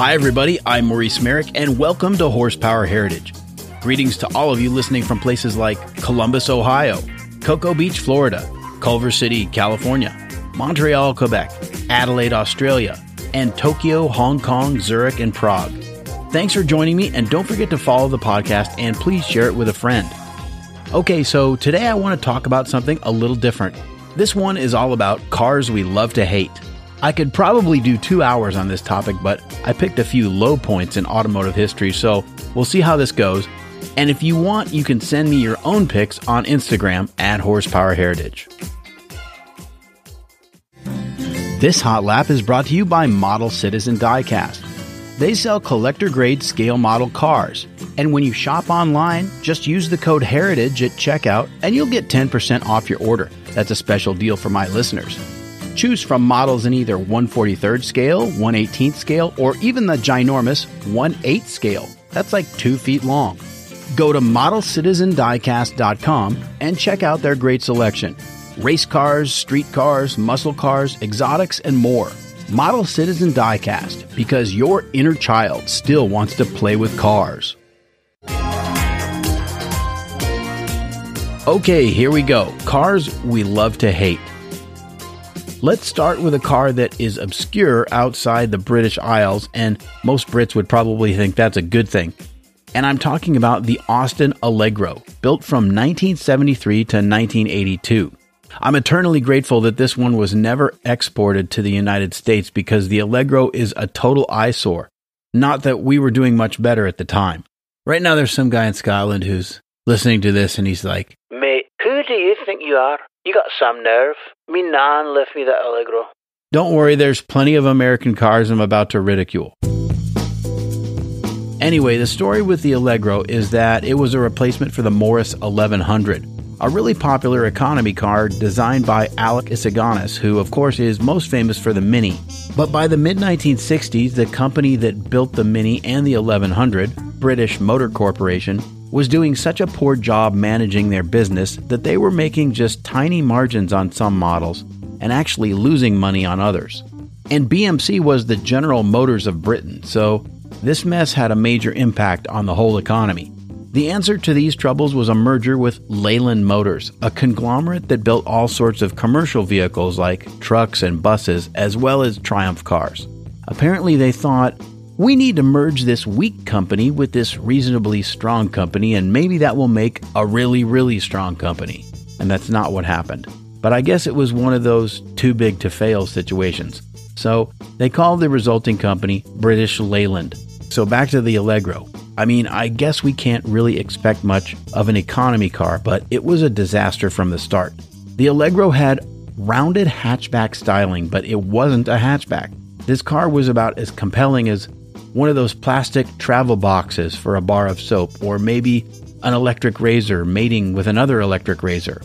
Hi, everybody. I'm Maurice Merrick, and welcome to Horsepower Heritage. Greetings to all of you listening from places like Columbus, Ohio, Cocoa Beach, Florida, Culver City, California, Montreal, Quebec, Adelaide, Australia, and Tokyo, Hong Kong, Zurich, and Prague. Thanks for joining me, and don't forget to follow the podcast and please share it with a friend. Okay, so today I want to talk about something a little different. This one is all about cars we love to hate. I could probably do two hours on this topic, but I picked a few low points in automotive history, so we'll see how this goes. And if you want, you can send me your own picks on Instagram at Horsepower Heritage. This hot lap is brought to you by Model Citizen Diecast. They sell collector grade scale model cars. And when you shop online, just use the code HERITAGE at checkout and you'll get 10% off your order. That's a special deal for my listeners. Choose from models in either 143rd scale, 118th scale, or even the ginormous 1 8 scale. That's like two feet long. Go to modelcitizendiecast.com and check out their great selection race cars, street cars, muscle cars, exotics, and more. Model Citizen Diecast because your inner child still wants to play with cars. Okay, here we go. Cars we love to hate. Let's start with a car that is obscure outside the British Isles, and most Brits would probably think that's a good thing. And I'm talking about the Austin Allegro, built from 1973 to 1982. I'm eternally grateful that this one was never exported to the United States because the Allegro is a total eyesore. Not that we were doing much better at the time. Right now, there's some guy in Scotland who's listening to this and he's like, Mate, who do you think you are? You got some nerve. Me nan left me that Allegro. Don't worry, there's plenty of American cars I'm about to ridicule. Anyway, the story with the Allegro is that it was a replacement for the Morris 1100, a really popular economy car designed by Alec Issigonis, who, of course, is most famous for the Mini. But by the mid 1960s, the company that built the Mini and the 1100, British Motor Corporation, was doing such a poor job managing their business that they were making just tiny margins on some models and actually losing money on others. And BMC was the General Motors of Britain, so this mess had a major impact on the whole economy. The answer to these troubles was a merger with Leyland Motors, a conglomerate that built all sorts of commercial vehicles like trucks and buses, as well as Triumph cars. Apparently, they thought, we need to merge this weak company with this reasonably strong company, and maybe that will make a really, really strong company. And that's not what happened. But I guess it was one of those too big to fail situations. So they called the resulting company British Leyland. So back to the Allegro. I mean, I guess we can't really expect much of an economy car, but it was a disaster from the start. The Allegro had rounded hatchback styling, but it wasn't a hatchback. This car was about as compelling as one of those plastic travel boxes for a bar of soap, or maybe an electric razor mating with another electric razor.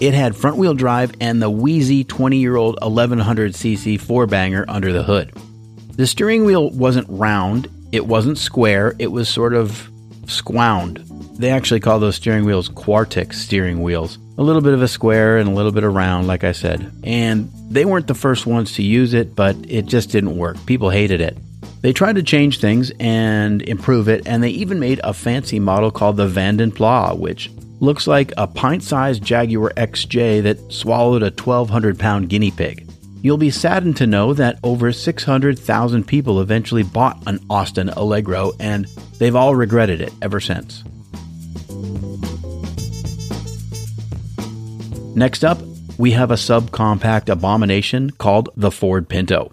It had front wheel drive and the wheezy 20 year old 1100cc four banger under the hood. The steering wheel wasn't round, it wasn't square, it was sort of squound. They actually call those steering wheels Quartic steering wheels. A little bit of a square and a little bit of round, like I said. And they weren't the first ones to use it, but it just didn't work. People hated it. They tried to change things and improve it, and they even made a fancy model called the Vanden Plas, which looks like a pint sized Jaguar XJ that swallowed a 1,200 pound guinea pig. You'll be saddened to know that over 600,000 people eventually bought an Austin Allegro, and they've all regretted it ever since. Next up, we have a subcompact abomination called the Ford Pinto.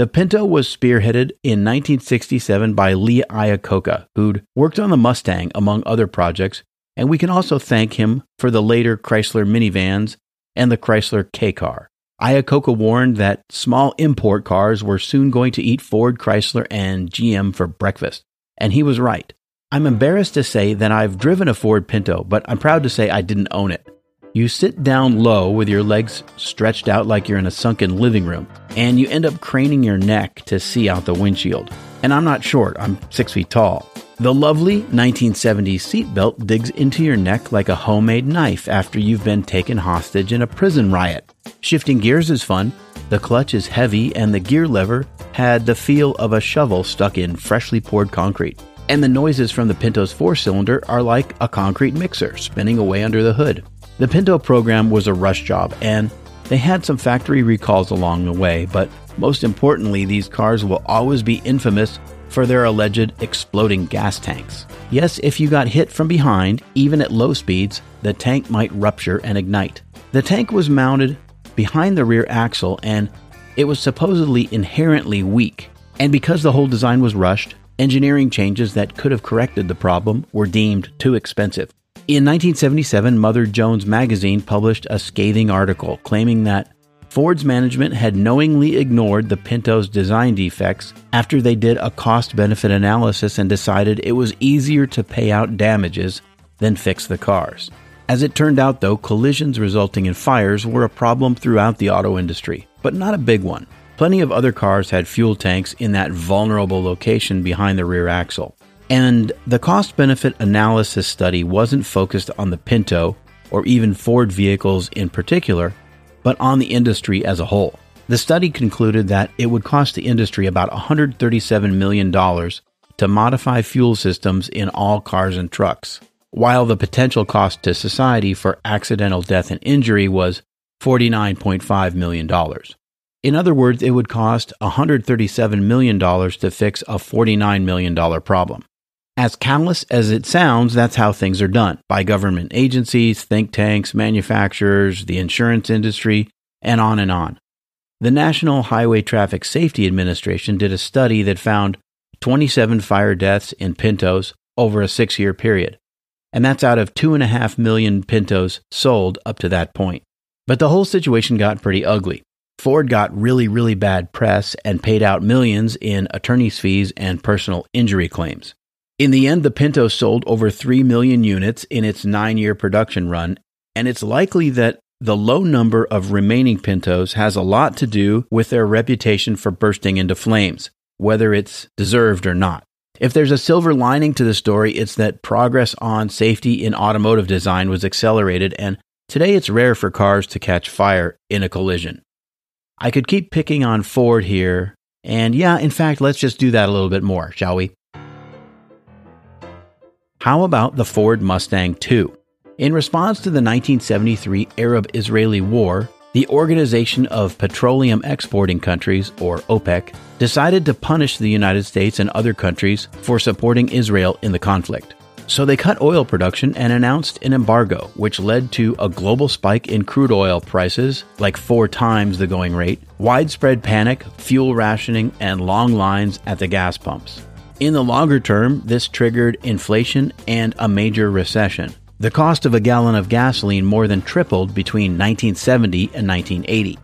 The Pinto was spearheaded in 1967 by Lee Iacocca, who'd worked on the Mustang among other projects, and we can also thank him for the later Chrysler minivans and the Chrysler K car. Iacocca warned that small import cars were soon going to eat Ford, Chrysler, and GM for breakfast. And he was right. I'm embarrassed to say that I've driven a Ford Pinto, but I'm proud to say I didn't own it. You sit down low with your legs stretched out like you're in a sunken living room, and you end up craning your neck to see out the windshield. And I'm not short, I'm six feet tall. The lovely 1970s seatbelt digs into your neck like a homemade knife after you've been taken hostage in a prison riot. Shifting gears is fun, The clutch is heavy, and the gear lever had the feel of a shovel stuck in freshly poured concrete. And the noises from the Pinto's four cylinder are like a concrete mixer spinning away under the hood. The Pinto program was a rush job, and they had some factory recalls along the way, but most importantly, these cars will always be infamous for their alleged exploding gas tanks. Yes, if you got hit from behind, even at low speeds, the tank might rupture and ignite. The tank was mounted behind the rear axle and it was supposedly inherently weak. And because the whole design was rushed, engineering changes that could have corrected the problem were deemed too expensive. In 1977, Mother Jones magazine published a scathing article claiming that Ford's management had knowingly ignored the Pinto's design defects after they did a cost benefit analysis and decided it was easier to pay out damages than fix the cars. As it turned out, though, collisions resulting in fires were a problem throughout the auto industry, but not a big one. Plenty of other cars had fuel tanks in that vulnerable location behind the rear axle. And the cost benefit analysis study wasn't focused on the Pinto or even Ford vehicles in particular, but on the industry as a whole. The study concluded that it would cost the industry about $137 million to modify fuel systems in all cars and trucks, while the potential cost to society for accidental death and injury was $49.5 million. In other words, it would cost $137 million to fix a $49 million problem. As callous as it sounds, that's how things are done by government agencies, think tanks, manufacturers, the insurance industry, and on and on. The National Highway Traffic Safety Administration did a study that found 27 fire deaths in Pintos over a six year period. And that's out of 2.5 million Pintos sold up to that point. But the whole situation got pretty ugly. Ford got really, really bad press and paid out millions in attorney's fees and personal injury claims. In the end, the Pinto sold over 3 million units in its nine year production run, and it's likely that the low number of remaining Pintos has a lot to do with their reputation for bursting into flames, whether it's deserved or not. If there's a silver lining to the story, it's that progress on safety in automotive design was accelerated, and today it's rare for cars to catch fire in a collision. I could keep picking on Ford here, and yeah, in fact, let's just do that a little bit more, shall we? How about the Ford Mustang II? In response to the 1973 Arab Israeli War, the Organization of Petroleum Exporting Countries, or OPEC, decided to punish the United States and other countries for supporting Israel in the conflict. So they cut oil production and announced an embargo, which led to a global spike in crude oil prices, like four times the going rate, widespread panic, fuel rationing, and long lines at the gas pumps. In the longer term, this triggered inflation and a major recession. The cost of a gallon of gasoline more than tripled between 1970 and 1980.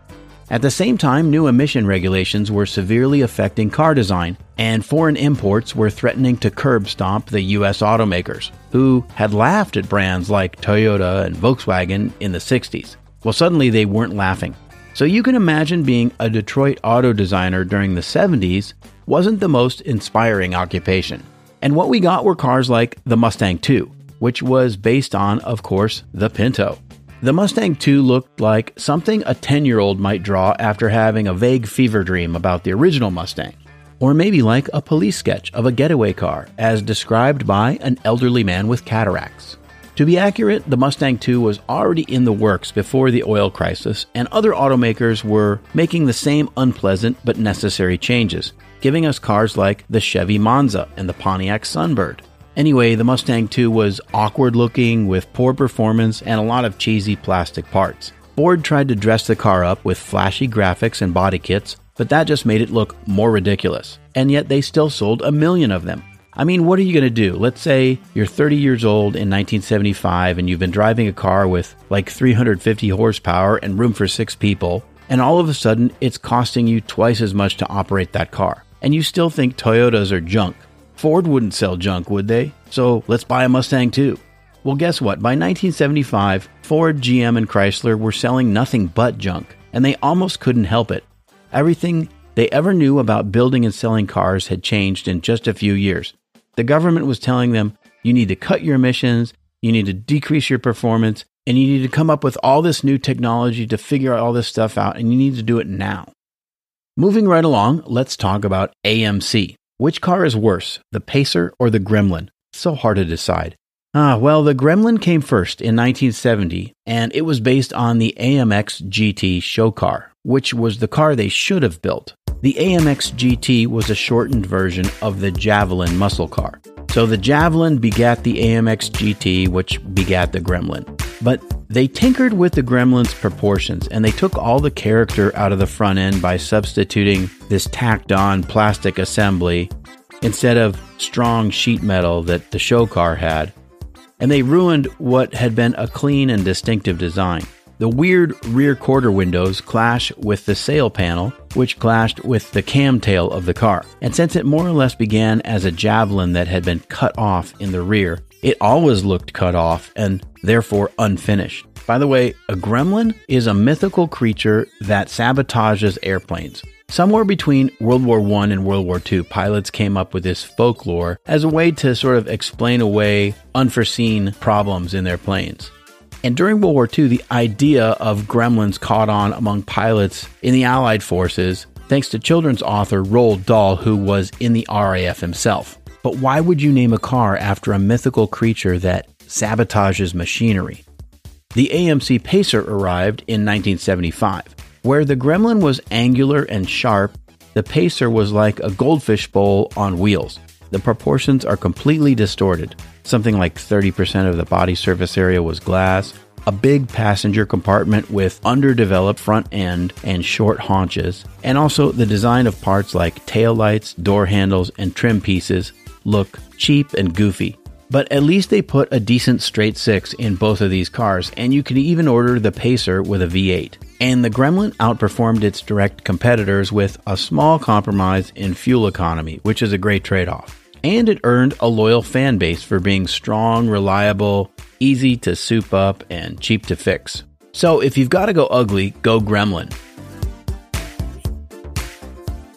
At the same time, new emission regulations were severely affecting car design, and foreign imports were threatening to curb stomp the U.S. automakers, who had laughed at brands like Toyota and Volkswagen in the 60s. Well, suddenly they weren't laughing. So you can imagine being a Detroit auto designer during the 70s wasn't the most inspiring occupation. And what we got were cars like the Mustang II, which was based on, of course, the Pinto. The Mustang II looked like something a 10 year old might draw after having a vague fever dream about the original Mustang. Or maybe like a police sketch of a getaway car, as described by an elderly man with cataracts. To be accurate, the Mustang II was already in the works before the oil crisis, and other automakers were making the same unpleasant but necessary changes, giving us cars like the Chevy Monza and the Pontiac Sunbird. Anyway, the Mustang II was awkward looking with poor performance and a lot of cheesy plastic parts. Ford tried to dress the car up with flashy graphics and body kits, but that just made it look more ridiculous. And yet they still sold a million of them. I mean, what are you going to do? Let's say you're 30 years old in 1975 and you've been driving a car with like 350 horsepower and room for six people, and all of a sudden it's costing you twice as much to operate that car and you still think Toyotas are junk. Ford wouldn't sell junk, would they? So let's buy a Mustang II. Well, guess what? By 1975, Ford, GM, and Chrysler were selling nothing but junk, and they almost couldn't help it. Everything they ever knew about building and selling cars had changed in just a few years. The government was telling them, you need to cut your emissions, you need to decrease your performance, and you need to come up with all this new technology to figure all this stuff out, and you need to do it now. Moving right along, let's talk about AMC. Which car is worse, the Pacer or the Gremlin? So hard to decide. Ah, well, the Gremlin came first in 1970, and it was based on the AMX GT show car, which was the car they should have built. The AMX GT was a shortened version of the Javelin muscle car. So the Javelin begat the AMX GT, which begat the Gremlin. But they tinkered with the Gremlin's proportions and they took all the character out of the front end by substituting this tacked on plastic assembly instead of strong sheet metal that the show car had. And they ruined what had been a clean and distinctive design. The weird rear quarter windows clash with the sail panel, which clashed with the Kamm tail of the car. And since it more or less began as a javelin that had been cut off in the rear, it always looked cut off and therefore unfinished. By the way, a gremlin is a mythical creature that sabotages airplanes. Somewhere between World War I and World War II, pilots came up with this folklore as a way to sort of explain away unforeseen problems in their planes. And during World War II, the idea of gremlins caught on among pilots in the Allied forces thanks to children's author Roald Dahl, who was in the RAF himself. But why would you name a car after a mythical creature that sabotages machinery? The AMC Pacer arrived in 1975. Where the Gremlin was angular and sharp, the Pacer was like a goldfish bowl on wheels. The proportions are completely distorted. Something like 30% of the body surface area was glass, a big passenger compartment with underdeveloped front end and short haunches, and also the design of parts like tail lights, door handles, and trim pieces look cheap and goofy. But at least they put a decent straight six in both of these cars, and you can even order the Pacer with a V8. And the Gremlin outperformed its direct competitors with a small compromise in fuel economy, which is a great trade off. And it earned a loyal fan base for being strong, reliable, easy to soup up, and cheap to fix. So if you've got to go ugly, go Gremlin.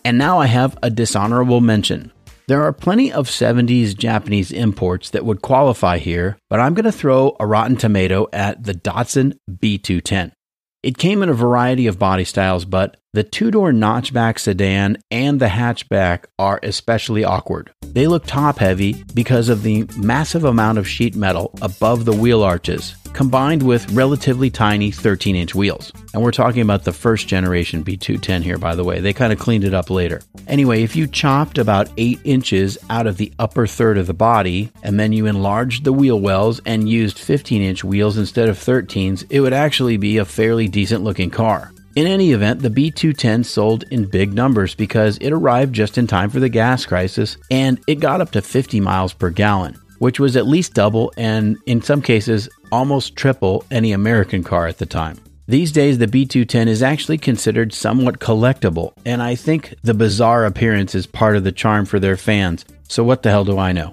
And now I have a dishonorable mention. There are plenty of 70s Japanese imports that would qualify here, but I'm going to throw a rotten tomato at the Datsun B210. It came in a variety of body styles, but the two door notchback sedan and the hatchback are especially awkward. They look top heavy because of the massive amount of sheet metal above the wheel arches, combined with relatively tiny 13 inch wheels. And we're talking about the first generation B210 here, by the way. They kind of cleaned it up later. Anyway, if you chopped about 8 inches out of the upper third of the body, and then you enlarged the wheel wells and used 15 inch wheels instead of 13s, it would actually be a fairly decent looking car. In any event, the B210 sold in big numbers because it arrived just in time for the gas crisis and it got up to 50 miles per gallon, which was at least double and in some cases almost triple any American car at the time. These days, the B210 is actually considered somewhat collectible, and I think the bizarre appearance is part of the charm for their fans. So, what the hell do I know?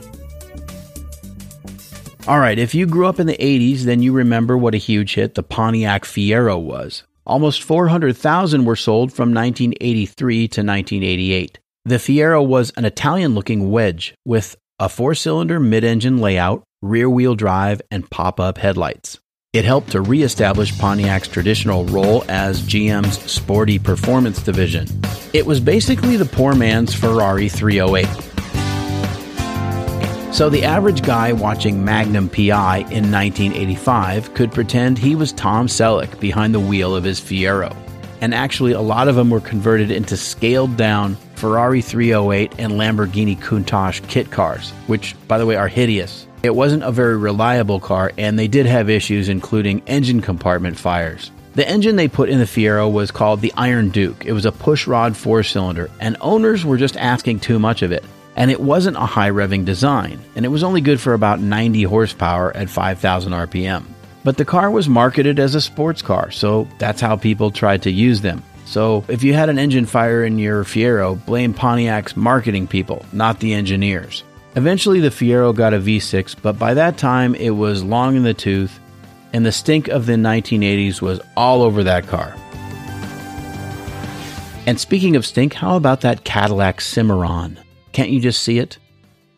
Alright, if you grew up in the 80s, then you remember what a huge hit the Pontiac Fiero was. Almost 400,000 were sold from 1983 to 1988. The Fiero was an Italian looking wedge with a four cylinder mid engine layout, rear wheel drive, and pop up headlights. It helped to re establish Pontiac's traditional role as GM's sporty performance division. It was basically the poor man's Ferrari 308. So the average guy watching Magnum PI in 1985 could pretend he was Tom Selleck behind the wheel of his Fiero. And actually, a lot of them were converted into scaled down Ferrari 308 and Lamborghini Countach kit cars, which, by the way, are hideous. It wasn't a very reliable car, and they did have issues, including engine compartment fires. The engine they put in the Fiero was called the Iron Duke. It was a pushrod four cylinder, and owners were just asking too much of it and it wasn't a high revving design, and it was only good for about 90 horsepower at 5,000 RPM. But the car was marketed as a sports car, so that's how people tried to use them. So if you had an engine fire in your Fiero, blame Pontiac's marketing people, not the engineers. Eventually, the Fiero got a V6, but by that time it was long in the tooth, and the stink of the 1980s was all over that car. And speaking of stink, how about that Cadillac Cimarron? Can't you just see it?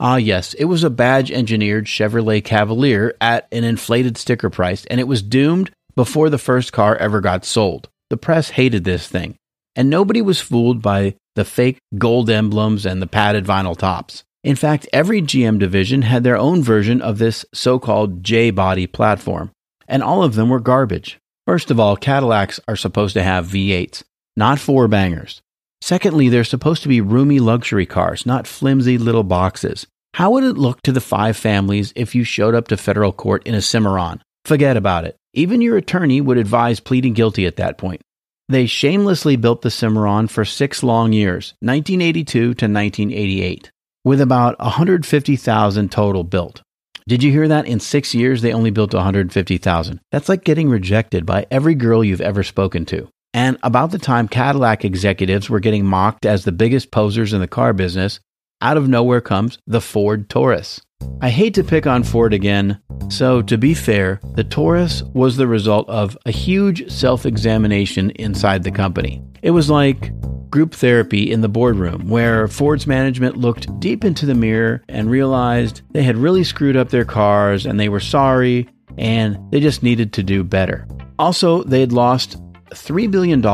Ah, yes, it was a badge engineered Chevrolet Cavalier at an inflated sticker price, and it was doomed before the first car ever got sold. The press hated this thing, and nobody was fooled by the fake gold emblems and the padded vinyl tops. In fact, every GM division had their own version of this so called J body platform, and all of them were garbage. First of all, Cadillacs are supposed to have V8s, not four bangers. Secondly, they're supposed to be roomy luxury cars, not flimsy little boxes. How would it look to the five families if you showed up to federal court in a Cimarron? Forget about it. Even your attorney would advise pleading guilty at that point. They shamelessly built the Cimarron for six long years, 1982 to 1988, with about 150,000 total built. Did you hear that? In six years, they only built 150,000. That's like getting rejected by every girl you've ever spoken to. And about the time Cadillac executives were getting mocked as the biggest posers in the car business, out of nowhere comes the Ford Taurus. I hate to pick on Ford again, so to be fair, the Taurus was the result of a huge self examination inside the company. It was like group therapy in the boardroom, where Ford's management looked deep into the mirror and realized they had really screwed up their cars and they were sorry and they just needed to do better. Also, they had lost $3 billion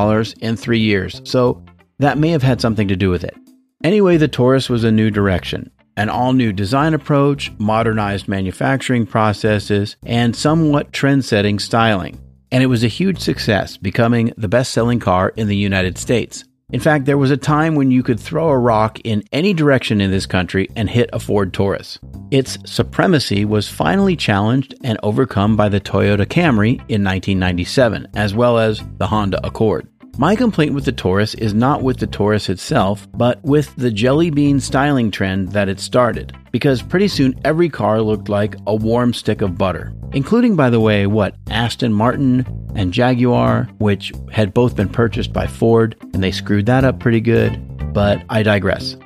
in three years, so that may have had something to do with it. Anyway, the Taurus was a new direction, an all new design approach, modernized manufacturing processes, and somewhat trend setting styling. And it was a huge success, becoming the best selling car in the United States. In fact, there was a time when you could throw a rock in any direction in this country and hit a Ford Taurus. Its supremacy was finally challenged and overcome by the Toyota Camry in 1997, as well as the Honda Accord. My complaint with the Taurus is not with the Taurus itself, but with the jelly bean styling trend that it started, because pretty soon every car looked like a warm stick of butter, including, by the way, what Aston Martin and Jaguar, which had both been purchased by Ford, and they screwed that up pretty good, but I digress.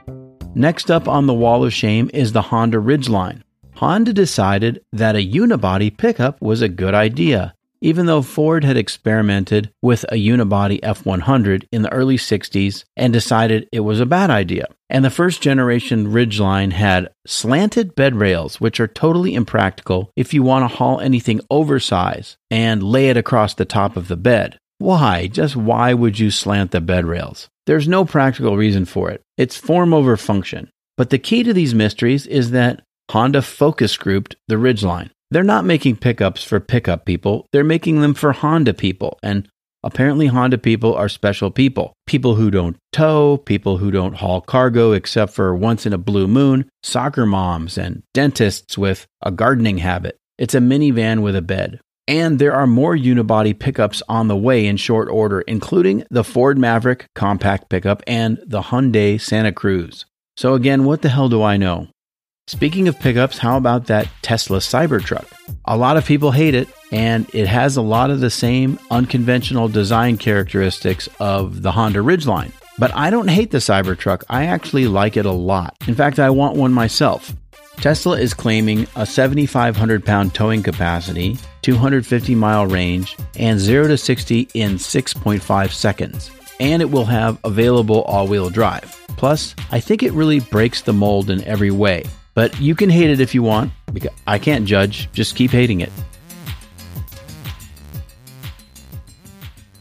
Next up on the wall of shame is the Honda Ridgeline. Honda decided that a unibody pickup was a good idea even though Ford had experimented with a unibody F 100 in the early 60s and decided it was a bad idea. And the first generation Ridgeline had slanted bed rails, which are totally impractical if you want to haul anything oversized and lay it across the top of the bed. Why? Just why would you slant the bed rails? There's no practical reason for it. It's form over function. But the key to these mysteries is that Honda focus grouped the Ridgeline. They're not making pickups for pickup people, they're making them for Honda people. And apparently, Honda people are special people. People who don't tow, people who don't haul cargo except for once in a blue moon, soccer moms, and dentists with a gardening habit. It's a minivan with a bed. And there are more unibody pickups on the way in short order, including the Ford Maverick compact pickup and the Hyundai Santa Cruz. So, again, what the hell do I know? Speaking of pickups, how about that Tesla Cybertruck? A lot of people hate it, and it has a lot of the same unconventional design characteristics of the Honda Ridgeline. But I don't hate the Cybertruck, I actually like it a lot. In fact, I want one myself. Tesla is claiming a 7,500 pound towing capacity, 250 mile range, and 0 to 60 in 6.5 seconds. And it will have available all wheel drive. Plus, I think it really breaks the mold in every way. But you can hate it if you want. Because I can't judge. Just keep hating it.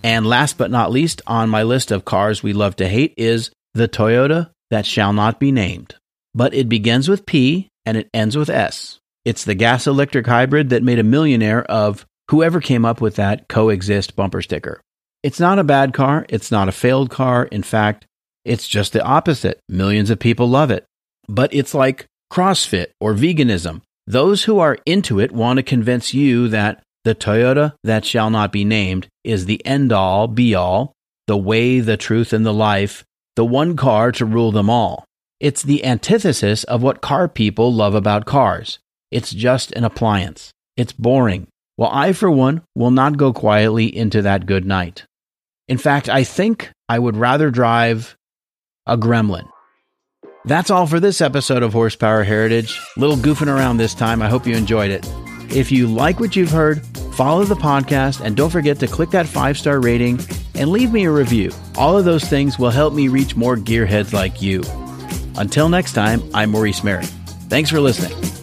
And last but not least on my list of cars we love to hate is the Toyota that shall not be named. But it begins with P and it ends with S. It's the gas electric hybrid that made a millionaire of whoever came up with that coexist bumper sticker. It's not a bad car. It's not a failed car. In fact, it's just the opposite. Millions of people love it. But it's like CrossFit, or veganism. Those who are into it want to convince you that the Toyota that shall not be named is the end all, be all, the way, the truth, and the life, the one car to rule them all. It's the antithesis of what car people love about cars. It's just an appliance. It's boring. Well, I, for one, will not go quietly into that good night. In fact, I think I would rather drive a gremlin. That's all for this episode of Horsepower Heritage. Little goofing around this time. I hope you enjoyed it. If you like what you've heard, follow the podcast and don't forget to click that five star rating and leave me a review. All of those things will help me reach more gearheads like you. Until next time, I'm Maurice Merritt. Thanks for listening.